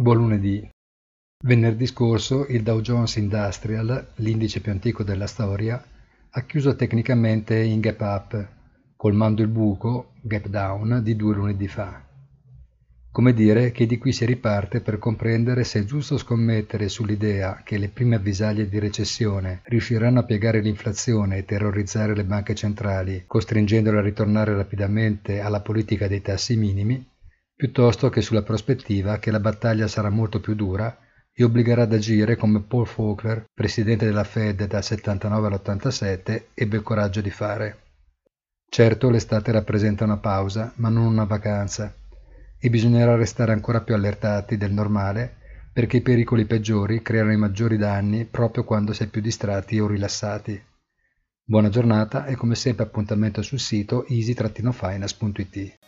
Buon lunedì. Venerdì scorso il Dow Jones Industrial, l'indice più antico della storia, ha chiuso tecnicamente in gap up, colmando il buco, gap down, di due lunedì fa. Come dire che di qui si riparte per comprendere se è giusto scommettere sull'idea che le prime avvisaglie di recessione riusciranno a piegare l'inflazione e terrorizzare le banche centrali, costringendole a ritornare rapidamente alla politica dei tassi minimi, piuttosto che sulla prospettiva che la battaglia sarà molto più dura e obbligherà ad agire come Paul Volcker, presidente della Fed dal 79 all'87, ebbe il coraggio di fare. Certo l'estate rappresenta una pausa, ma non una vacanza, e bisognerà restare ancora più allertati del normale perché i pericoli peggiori creano i maggiori danni proprio quando si è più distratti o rilassati. Buona giornata e come sempre appuntamento sul sito easy-finance.it.